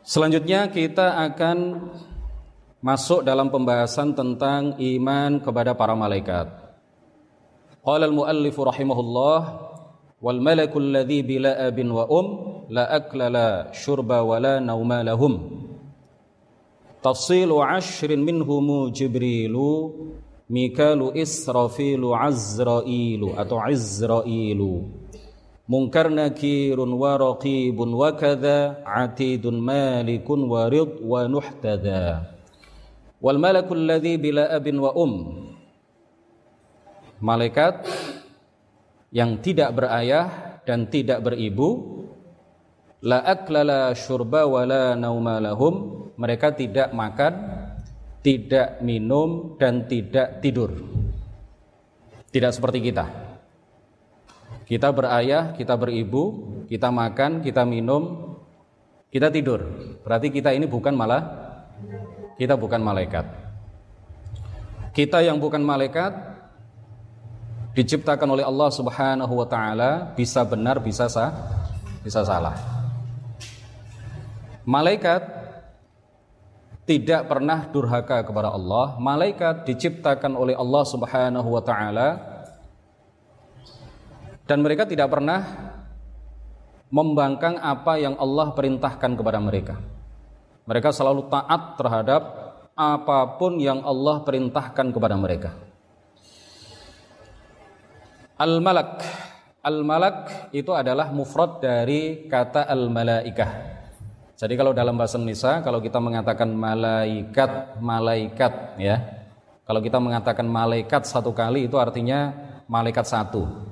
Selanjutnya kita akan masuk dalam pembahasan tentang iman kepada para malaikat. Qala al-muallif rahimahullah wal malakul ladzi bila abin wa um la akla la syurba wa la nauma lahum. Tafsilu ashrin minhum Jibrilu Mikalu Israfilu Azrailu atau Azrailu munkar nakirun wa raqibun wa kadha atidun malikun wa rid wa nuhtada wal malakul ladzi bila abin wa um. Malaikat yang tidak berayah dan tidak beribu la akla la syurba wa la nauma lahum. Mereka tidak makan tidak minum dan tidak tidur. Tidak seperti kita kita berayah, kita beribu, kita makan, kita minum, kita tidur. Berarti kita ini bukan malah kita bukan malaikat. Kita yang bukan malaikat diciptakan oleh Allah Subhanahu wa taala bisa benar bisa sah, bisa salah. Malaikat tidak pernah durhaka kepada Allah. Malaikat diciptakan oleh Allah Subhanahu wa taala dan mereka tidak pernah membangkang apa yang Allah perintahkan kepada mereka. Mereka selalu taat terhadap apa pun yang Allah perintahkan kepada mereka. Al-malak Al-malak itu adalah mufrad dari kata al-malaikah. Jadi kalau dalam bahasa Indonesia kalau kita mengatakan malaikat, malaikat ya. Kalau kita mengatakan malaikat satu kali itu artinya malaikat satu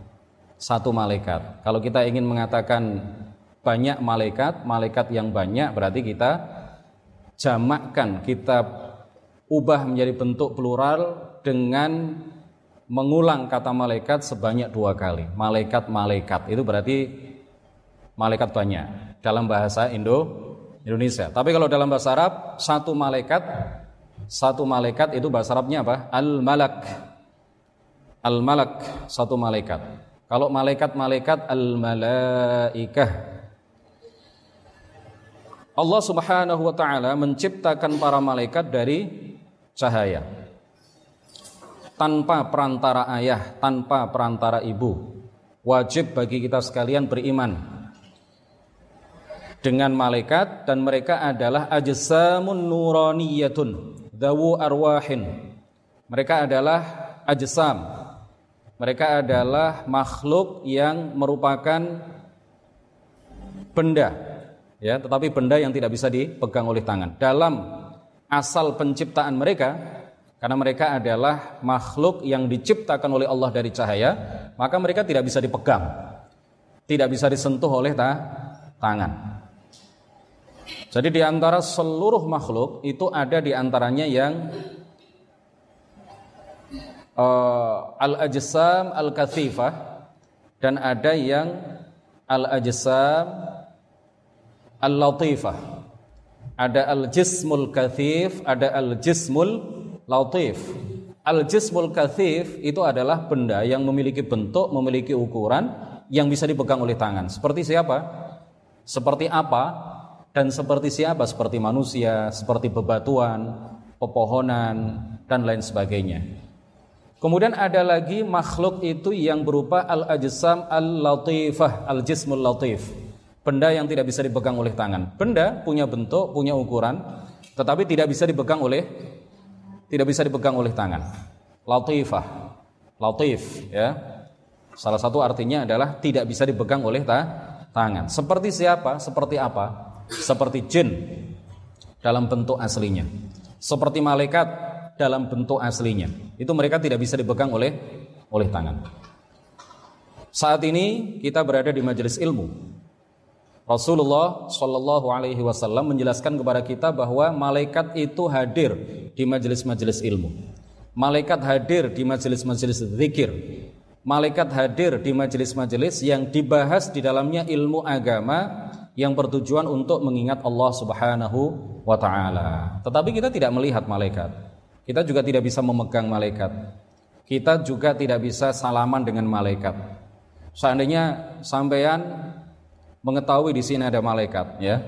satu malaikat. Kalau kita ingin mengatakan banyak malaikat, malaikat yang banyak berarti kita jamakkan, kita ubah menjadi bentuk plural dengan mengulang kata malaikat sebanyak dua kali. Malaikat-malaikat itu berarti malaikat banyak dalam bahasa Indo Indonesia. Tapi kalau dalam bahasa Arab satu malaikat satu malaikat itu bahasa Arabnya apa? Al-malak. Al-malak satu malaikat. Kalau malaikat-malaikat al-malaikah Allah Subhanahu wa taala menciptakan para malaikat dari cahaya. Tanpa perantara ayah, tanpa perantara ibu. Wajib bagi kita sekalian beriman dengan malaikat dan mereka adalah ajsamun nuraniyatun dawu arwahin. Mereka adalah ajsam, mereka adalah makhluk yang merupakan benda, ya, tetapi benda yang tidak bisa dipegang oleh tangan. Dalam asal penciptaan mereka, karena mereka adalah makhluk yang diciptakan oleh Allah dari cahaya, maka mereka tidak bisa dipegang, tidak bisa disentuh oleh ta tangan. Jadi di antara seluruh makhluk itu ada di antaranya yang uh, al-ajsam al-kathifah dan ada yang al-ajsam al-latifah. Ada al-jismul kathif, ada al-jismul latif. Al-jismul kathif itu adalah benda yang memiliki bentuk, memiliki ukuran yang bisa dipegang oleh tangan. Seperti siapa? Seperti apa? Dan seperti siapa? Seperti manusia, seperti bebatuan, pepohonan, dan lain sebagainya. Kemudian ada lagi makhluk itu yang berupa al-ajsam al-latifah, al-jismul latif. Benda yang tidak bisa dipegang oleh tangan. Benda punya bentuk, punya ukuran, tetapi tidak bisa dipegang oleh tidak bisa dipegang oleh tangan. Latifah. Latif, ya. Salah satu artinya adalah tidak bisa dipegang oleh ta tangan. Seperti siapa? Seperti apa? Seperti jin dalam bentuk aslinya. Seperti malaikat dalam bentuk aslinya. Itu mereka tidak bisa dipegang oleh oleh tangan. Saat ini kita berada di majelis ilmu. Rasulullah Shallallahu Alaihi Wasallam menjelaskan kepada kita bahwa malaikat itu hadir di majelis-majelis ilmu. Malaikat hadir di majelis-majelis zikir. Malaikat hadir di majelis-majelis yang dibahas di dalamnya ilmu agama yang bertujuan untuk mengingat Allah Subhanahu wa taala. Tetapi kita tidak melihat malaikat. Kita juga tidak bisa memegang malaikat. Kita juga tidak bisa salaman dengan malaikat. Seandainya sampean mengetahui di sini ada malaikat, ya.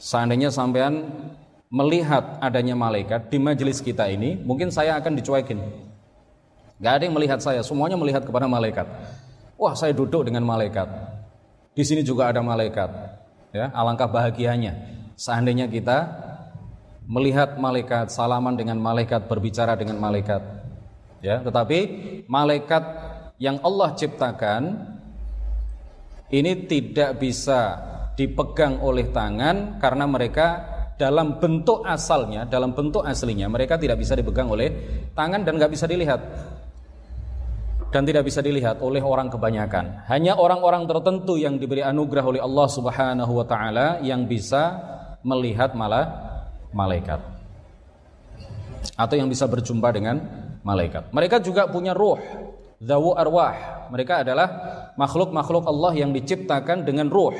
seandainya sampean melihat adanya malaikat di majelis kita ini, mungkin saya akan dicuekin. Gak ada yang melihat saya, semuanya melihat kepada malaikat. Wah, saya duduk dengan malaikat. Di sini juga ada malaikat. Ya, alangkah bahagianya seandainya kita melihat malaikat, salaman dengan malaikat, berbicara dengan malaikat. Ya, tetapi malaikat yang Allah ciptakan ini tidak bisa dipegang oleh tangan karena mereka dalam bentuk asalnya, dalam bentuk aslinya mereka tidak bisa dipegang oleh tangan dan nggak bisa dilihat dan tidak bisa dilihat oleh orang kebanyakan. Hanya orang-orang tertentu yang diberi anugerah oleh Allah Subhanahu wa taala yang bisa melihat malah malaikat. Atau yang bisa berjumpa dengan malaikat. Mereka juga punya ruh, zawu arwah. Mereka adalah makhluk-makhluk Allah yang diciptakan dengan ruh.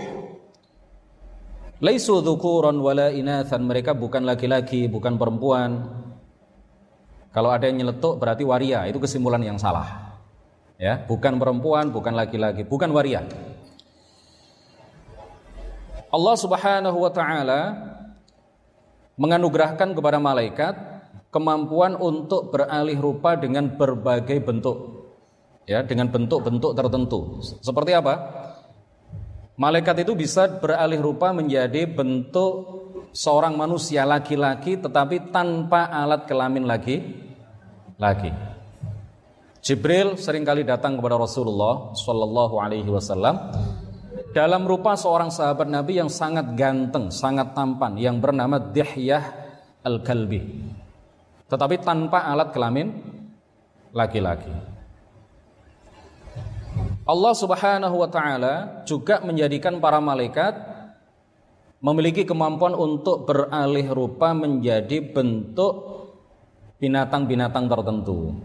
Laisu dzukuran wala inathan. Mereka bukan laki-laki, bukan perempuan. Kalau ada yang nyeletuk berarti waria, itu kesimpulan yang salah. Ya, bukan perempuan, bukan laki-laki, bukan waria. Allah Subhanahu wa taala menganugerahkan kepada malaikat kemampuan untuk beralih rupa dengan berbagai bentuk. Ya, dengan bentuk-bentuk tertentu. Seperti apa? Malaikat itu bisa beralih rupa menjadi bentuk seorang manusia laki-laki tetapi tanpa alat kelamin lagi lagi. Jibril sering kali datang kepada Rasulullah Shallallahu Alaihi Wasallam dalam rupa seorang sahabat Nabi yang sangat ganteng, sangat tampan, yang bernama Dihyah al-Kalbi. Tetapi tanpa alat kelamin laki-laki. Allah Subhanahu wa taala juga menjadikan para malaikat memiliki kemampuan untuk beralih rupa menjadi bentuk binatang-binatang tertentu.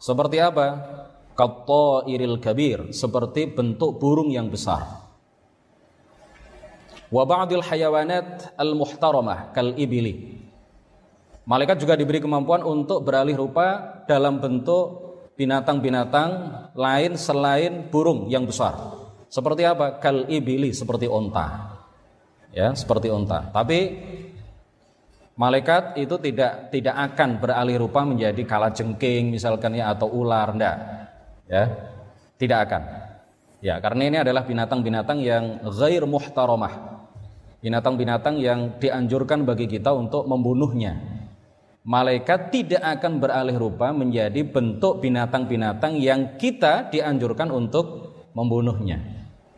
Seperti apa? iril kabir, seperti bentuk burung yang besar. Wa ba'dil hayawanat al-muhtaramah kal ibili. Malaikat juga diberi kemampuan untuk beralih rupa dalam bentuk binatang-binatang lain selain burung yang besar. Seperti apa? Kal ibili, seperti onta. Ya, seperti onta. Tapi malaikat itu tidak tidak akan beralih rupa menjadi kala jengking misalkan ya atau ular, enggak. Ya. Tidak akan. Ya, karena ini adalah binatang-binatang yang ghair muhtaramah. Binatang-binatang yang dianjurkan bagi kita untuk membunuhnya malaikat tidak akan beralih rupa menjadi bentuk binatang-binatang yang kita dianjurkan untuk membunuhnya.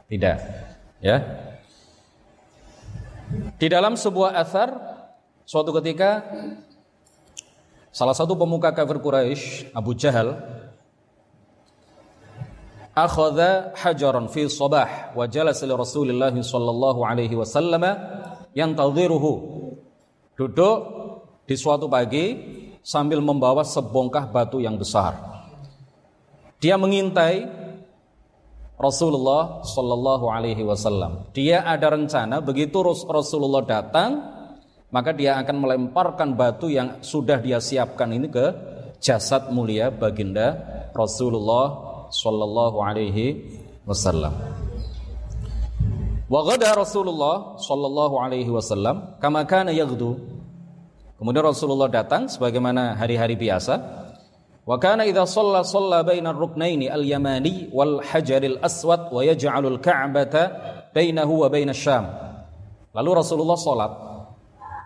Tidak. Ya. Di dalam sebuah asar suatu ketika salah satu pemuka kafir Quraisy, Abu Jahal, akhadha hajaran fi sabah wa jalasa li Rasulillah sallallahu alaihi wasallam yantadhiruhu. Duduk di suatu pagi sambil membawa sebongkah batu yang besar. Dia mengintai Rasulullah Shallallahu Alaihi Wasallam. Dia ada rencana begitu Rasulullah datang, maka dia akan melemparkan batu yang sudah dia siapkan ini ke jasad mulia baginda Rasulullah Shallallahu Alaihi Wasallam. Wa Rasulullah Shallallahu Alaihi Wasallam kama kana yaghdu Kemudian Rasulullah datang sebagaimana hari-hari biasa. Wa kana idza shalla shalla bainar ruknaini al-yamani wal hajaril aswad wa yaj'alul ka'bata bainahu wa bainasy syam. Lalu Rasulullah salat.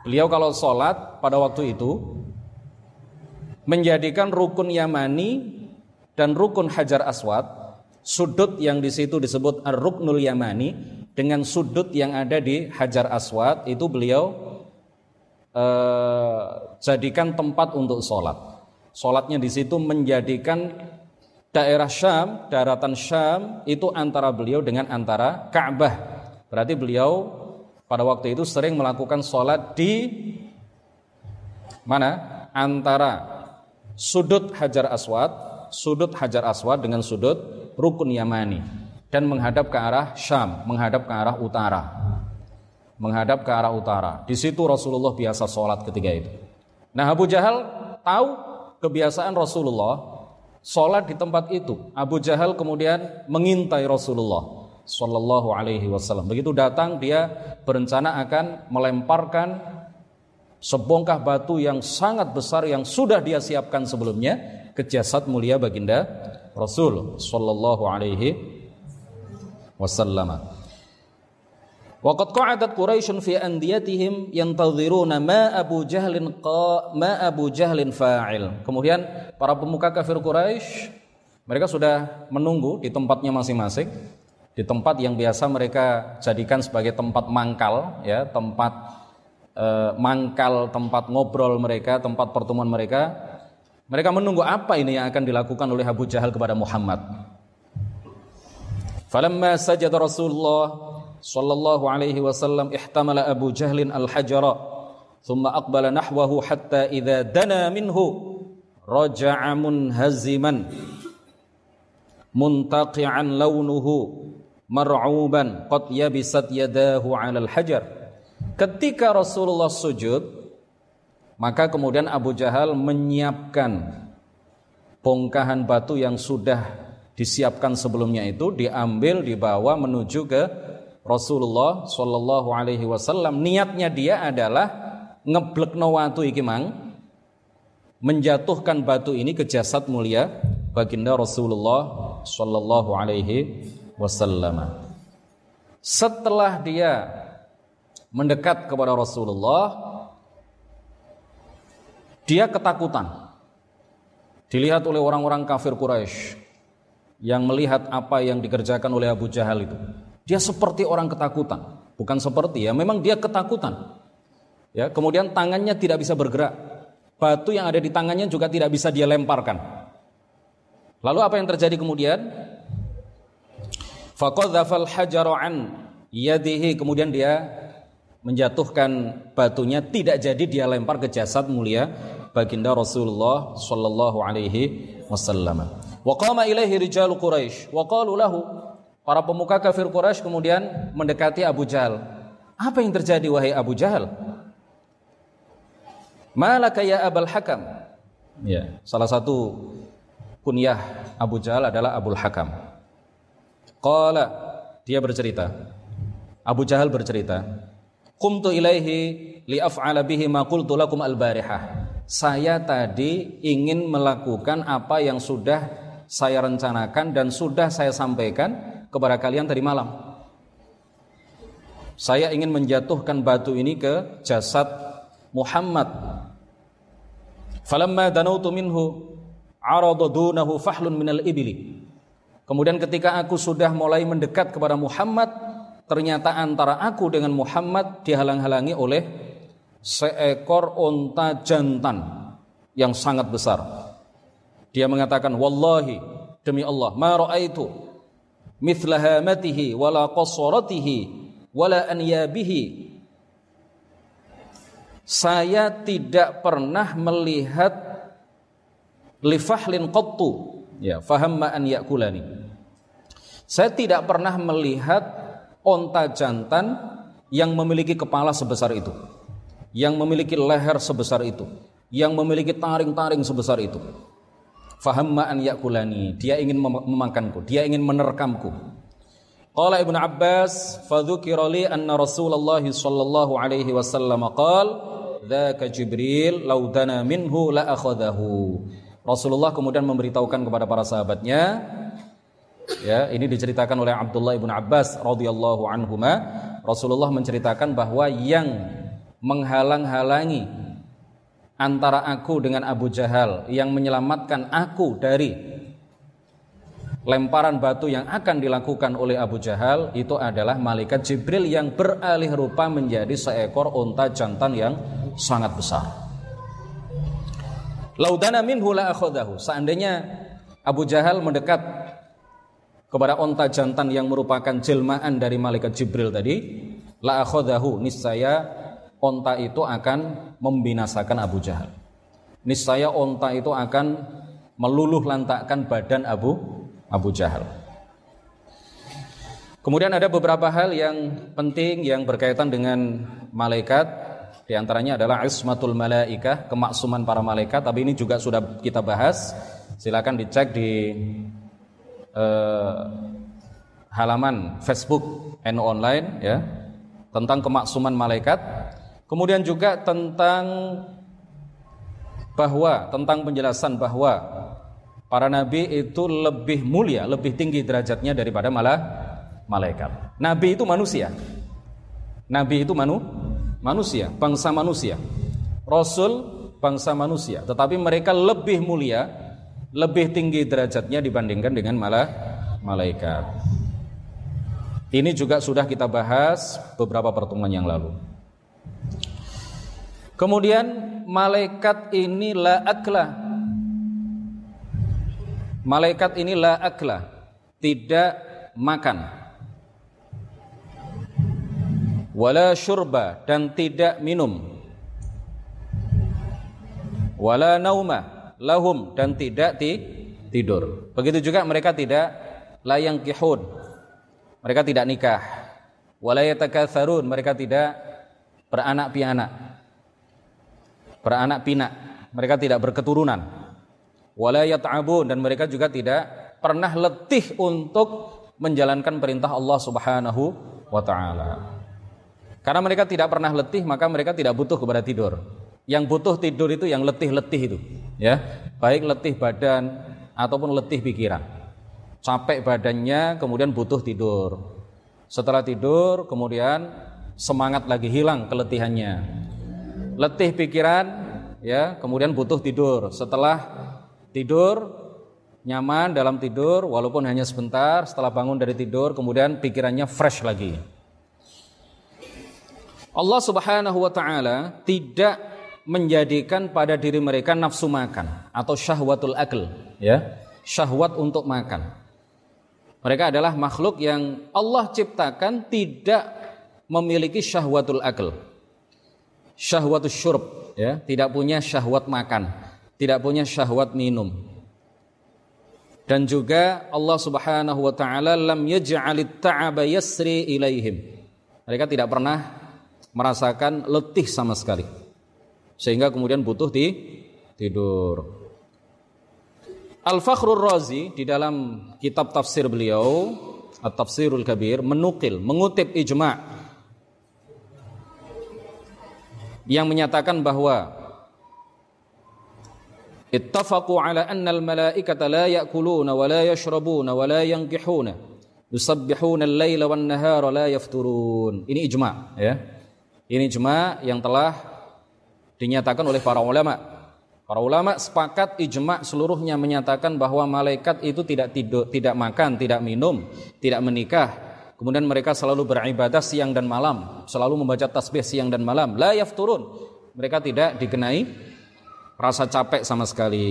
Beliau kalau salat pada waktu itu menjadikan rukun Yamani dan rukun Hajar Aswad sudut yang di situ disebut ar-ruknul Yamani dengan sudut yang ada di Hajar Aswad itu beliau eh, jadikan tempat untuk sholat. Sholatnya di situ menjadikan daerah Syam, daratan Syam itu antara beliau dengan antara Ka'bah. Berarti beliau pada waktu itu sering melakukan sholat di mana? Antara sudut Hajar Aswad, sudut Hajar Aswad dengan sudut Rukun Yamani dan menghadap ke arah Syam, menghadap ke arah utara menghadap ke arah utara. Di situ Rasulullah biasa sholat ketika itu. Nah Abu Jahal tahu kebiasaan Rasulullah sholat di tempat itu. Abu Jahal kemudian mengintai Rasulullah Sallallahu Alaihi Wasallam. Begitu datang dia berencana akan melemparkan sebongkah batu yang sangat besar yang sudah dia siapkan sebelumnya ke jasad mulia baginda Rasul Sallallahu Alaihi Wasallam. Waqad qa'adat Quraisy fi andiyatihim yantadhiruna ma Abu Jahlin qa ma Abu Jahlin fa'il. Kemudian para pemuka kafir Quraisy mereka sudah menunggu di tempatnya masing-masing di tempat yang biasa mereka jadikan sebagai tempat mangkal ya tempat eh, mangkal tempat ngobrol mereka tempat pertemuan mereka mereka menunggu apa ini yang akan dilakukan oleh Abu Jahal kepada Muhammad falamma sajada Rasulullah sallallahu alaihi wasallam ihtamala Abu Jahlin al-hajara thumma aqbala nahwahu hatta idza dana minhu raja'a munhaziman muntaqi'an launuhu mar'uban qad yabisat yadahu 'alal hajar. Ketika Rasulullah sujud, maka kemudian Abu Jahal menyiapkan bongkahan batu yang sudah disiapkan sebelumnya itu diambil dibawa menuju ke Rasulullah Shallallahu Alaihi Wasallam. Niatnya dia adalah ngeblek iki mang menjatuhkan batu ini ke jasad mulia baginda Rasulullah Shallallahu Alaihi wasallam. Setelah dia mendekat kepada Rasulullah, dia ketakutan. Dilihat oleh orang-orang kafir Quraisy yang melihat apa yang dikerjakan oleh Abu Jahal itu. Dia seperti orang ketakutan, bukan seperti ya, memang dia ketakutan. Ya, kemudian tangannya tidak bisa bergerak. Batu yang ada di tangannya juga tidak bisa dia lemparkan. Lalu apa yang terjadi kemudian? Faqadzafal hajaru an yadihi kemudian dia menjatuhkan batunya tidak jadi dia lempar ke jasad mulia baginda Rasulullah sallallahu alaihi wasallam. Wa qama ilaihi Quraisy wa lahu para pemuka kafir Quraisy kemudian mendekati Abu Jahal. Apa yang terjadi wahai Abu Jahal? Malaka ya Abul Hakam? Ya, salah satu kunyah Abu Jahal adalah Abul Hakam. Qala dia bercerita. Abu Jahal bercerita, "Qumtu ilaihi li af'ala bihi ma qultu lakum al-barihah." Saya tadi ingin melakukan apa yang sudah saya rencanakan dan sudah saya sampaikan kepada kalian tadi malam. Saya ingin menjatuhkan batu ini ke jasad Muhammad. Falamma danautu minhu arada dunahu fahlun minal ibli. Kemudian ketika aku sudah mulai mendekat kepada Muhammad, ternyata antara aku dengan Muhammad dihalang-halangi oleh seekor onta jantan yang sangat besar. Dia mengatakan, "Wallahi, demi Allah, ma ra'aitu mithla hamatihi wala qasaratihi wala anyabihi." Saya tidak pernah melihat lifahlin qattu Ya, fahamma an yakulani. Saya tidak pernah melihat onta jantan yang memiliki kepala sebesar itu, yang memiliki leher sebesar itu, yang memiliki taring-taring sebesar itu. Fahamma an yakulani, dia ingin memakanku, dia ingin menerkamku. Qala Ibnu Abbas, fadzukira li anna Rasulullah sallallahu alaihi wasallam qala, "Dzaka Jibril law dana minhu la akhadahu." Rasulullah kemudian memberitahukan kepada para sahabatnya ya ini diceritakan oleh Abdullah ibn Abbas radhiyallahu anhuma Rasulullah menceritakan bahwa yang menghalang-halangi antara aku dengan Abu Jahal yang menyelamatkan aku dari lemparan batu yang akan dilakukan oleh Abu Jahal itu adalah malaikat Jibril yang beralih rupa menjadi seekor unta jantan yang sangat besar. Laudana minhu la akhadahu. Seandainya Abu Jahal mendekat kepada onta jantan yang merupakan jelmaan dari malaikat Jibril tadi, la akhadahu niscaya onta itu akan membinasakan Abu Jahal. Niscaya onta itu akan meluluh lantakkan badan Abu Abu Jahal. Kemudian ada beberapa hal yang penting yang berkaitan dengan malaikat di antaranya adalah ismatul malaikah, kemaksuman para malaikat, tapi ini juga sudah kita bahas. Silakan dicek di uh, halaman Facebook NU Online ya tentang kemaksuman malaikat. Kemudian juga tentang bahwa tentang penjelasan bahwa para nabi itu lebih mulia, lebih tinggi derajatnya daripada malah malaikat. Nabi itu manusia. Nabi itu manu, manusia, bangsa manusia. Rasul bangsa manusia, tetapi mereka lebih mulia, lebih tinggi derajatnya dibandingkan dengan malah malaikat. Ini juga sudah kita bahas beberapa pertemuan yang lalu. Kemudian malaikat ini la akla. Malaikat ini la akla, tidak makan. Wala syurba dan tidak minum. Wala nauma lahum dan tidak ti tidur. Begitu juga mereka tidak layang kihun mereka tidak nikah. Walayatakatsarun, mereka tidak beranak pianak. Beranak pinak, mereka tidak berketurunan. Walayat'abun dan mereka juga tidak pernah letih untuk menjalankan perintah Allah Subhanahu wa taala. Karena mereka tidak pernah letih, maka mereka tidak butuh kepada tidur. Yang butuh tidur itu yang letih-letih itu, ya. Baik letih badan ataupun letih pikiran capek badannya, kemudian butuh tidur. Setelah tidur, kemudian semangat lagi hilang keletihannya. Letih pikiran, ya, kemudian butuh tidur. Setelah tidur, nyaman dalam tidur, walaupun hanya sebentar. Setelah bangun dari tidur, kemudian pikirannya fresh lagi. Allah Subhanahu wa taala tidak menjadikan pada diri mereka nafsu makan atau syahwatul akl, ya. Syahwat untuk makan. Mereka adalah makhluk yang Allah ciptakan tidak memiliki syahwatul akal. Syahwatul syurb, ya, tidak punya syahwat makan, tidak punya syahwat minum. Dan juga Allah Subhanahu wa taala lam yaj'alit ta'aba yasri ilaihim. Mereka tidak pernah merasakan letih sama sekali. Sehingga kemudian butuh di tidur. Al-Fakhrur Razi di dalam kitab tafsir beliau At-Tafsirul Kabir menukil, mengutip ijma' yang menyatakan bahwa ittafaqu ala anna al-malaikata la ya'kuluna wa la yashrabuna wa la yankihuna yusabbihuna al-laila wan nahara la yafturun. Ini ijma' ya. Ini ijma' yang telah dinyatakan oleh para ulama Para ulama sepakat ijma seluruhnya menyatakan bahwa malaikat itu tidak tidur, tidak makan, tidak minum, tidak menikah. Kemudian mereka selalu beribadah siang dan malam, selalu membaca tasbih siang dan malam. La yafturun. Mereka tidak dikenai rasa capek sama sekali.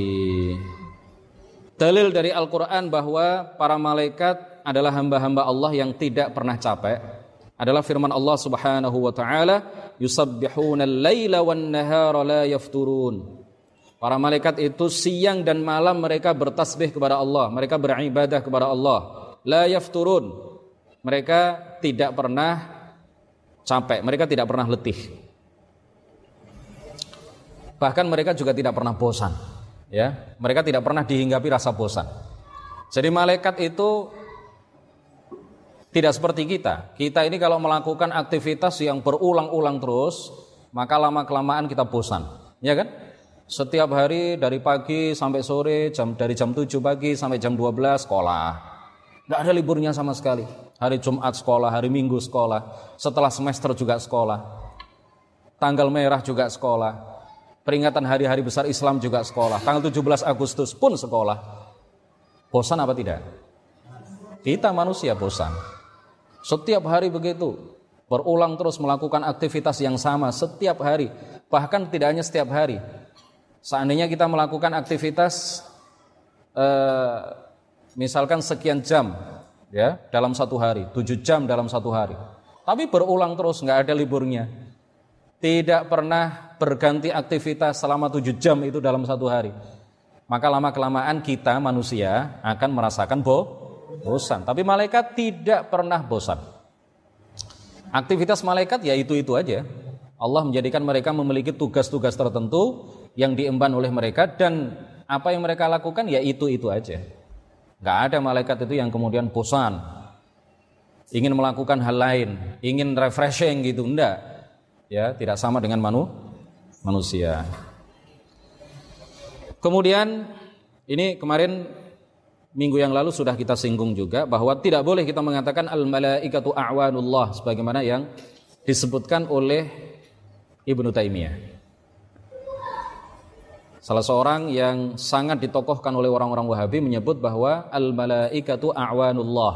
Dalil dari Al-Qur'an bahwa para malaikat adalah hamba-hamba Allah yang tidak pernah capek adalah firman Allah Subhanahu wa taala, "Yusabbihuna al-laila wan-nahara la yafturun." Para malaikat itu siang dan malam mereka bertasbih kepada Allah, mereka beribadah kepada Allah. La yafturun. Mereka tidak pernah capek, mereka tidak pernah letih. Bahkan mereka juga tidak pernah bosan. Ya, mereka tidak pernah dihinggapi rasa bosan. Jadi malaikat itu tidak seperti kita. Kita ini kalau melakukan aktivitas yang berulang-ulang terus, maka lama kelamaan kita bosan, ya kan? Setiap hari dari pagi sampai sore, jam dari jam 7 pagi sampai jam 12 sekolah. Nggak ada liburnya sama sekali. Hari Jumat sekolah, hari Minggu sekolah, setelah semester juga sekolah. Tanggal merah juga sekolah. Peringatan hari-hari besar Islam juga sekolah. Tanggal 17 Agustus pun sekolah. Bosan apa tidak? Kita manusia bosan. Setiap hari begitu. Berulang terus melakukan aktivitas yang sama setiap hari. Bahkan tidak hanya setiap hari. Seandainya kita melakukan aktivitas eh, misalkan sekian jam ya dalam satu hari, tujuh jam dalam satu hari, tapi berulang terus nggak ada liburnya, tidak pernah berganti aktivitas selama tujuh jam itu dalam satu hari, maka lama kelamaan kita manusia akan merasakan bo bosan. Tapi malaikat tidak pernah bosan. Aktivitas malaikat ya itu itu aja. Allah menjadikan mereka memiliki tugas-tugas tertentu yang diemban oleh mereka dan apa yang mereka lakukan ya itu-itu aja. Gak ada malaikat itu yang kemudian bosan. ingin melakukan hal lain, ingin refreshing gitu, enggak. Ya, tidak sama dengan manu, manusia. Kemudian ini kemarin minggu yang lalu sudah kita singgung juga bahwa tidak boleh kita mengatakan al malaikatu a'wanullah sebagaimana yang disebutkan oleh Ibnu Taimiyah. Salah seorang yang sangat ditokohkan oleh orang-orang Wahabi menyebut bahwa al malaikatu a'wanullah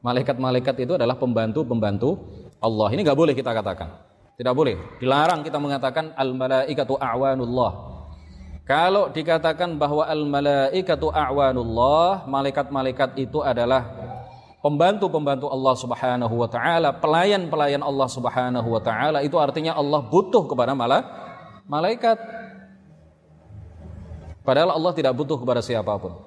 malaikat-malaikat itu adalah pembantu-pembantu Allah. Ini nggak boleh kita katakan. Tidak boleh. Dilarang kita mengatakan al malaikatu a'wanullah. Kalau dikatakan bahwa al malaikatu a'wanullah, malaikat-malaikat itu adalah pembantu-pembantu Allah Subhanahu wa taala, pelayan-pelayan Allah Subhanahu wa taala, itu artinya Allah butuh kepada malaikat. Padahal Allah tidak butuh kepada siapa pun.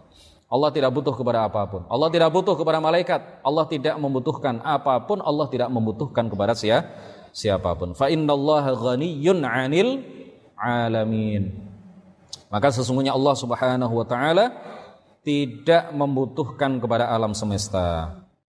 Allah tidak butuh kepada apa pun. Allah tidak butuh kepada malaikat. Allah tidak membutuhkan apa pun. Allah tidak membutuhkan kepada siapa siapa pun. Fa innallaha ghaniyyun 'anil alamin. Maka sesungguhnya Allah Subhanahu wa taala tidak membutuhkan kepada alam semesta.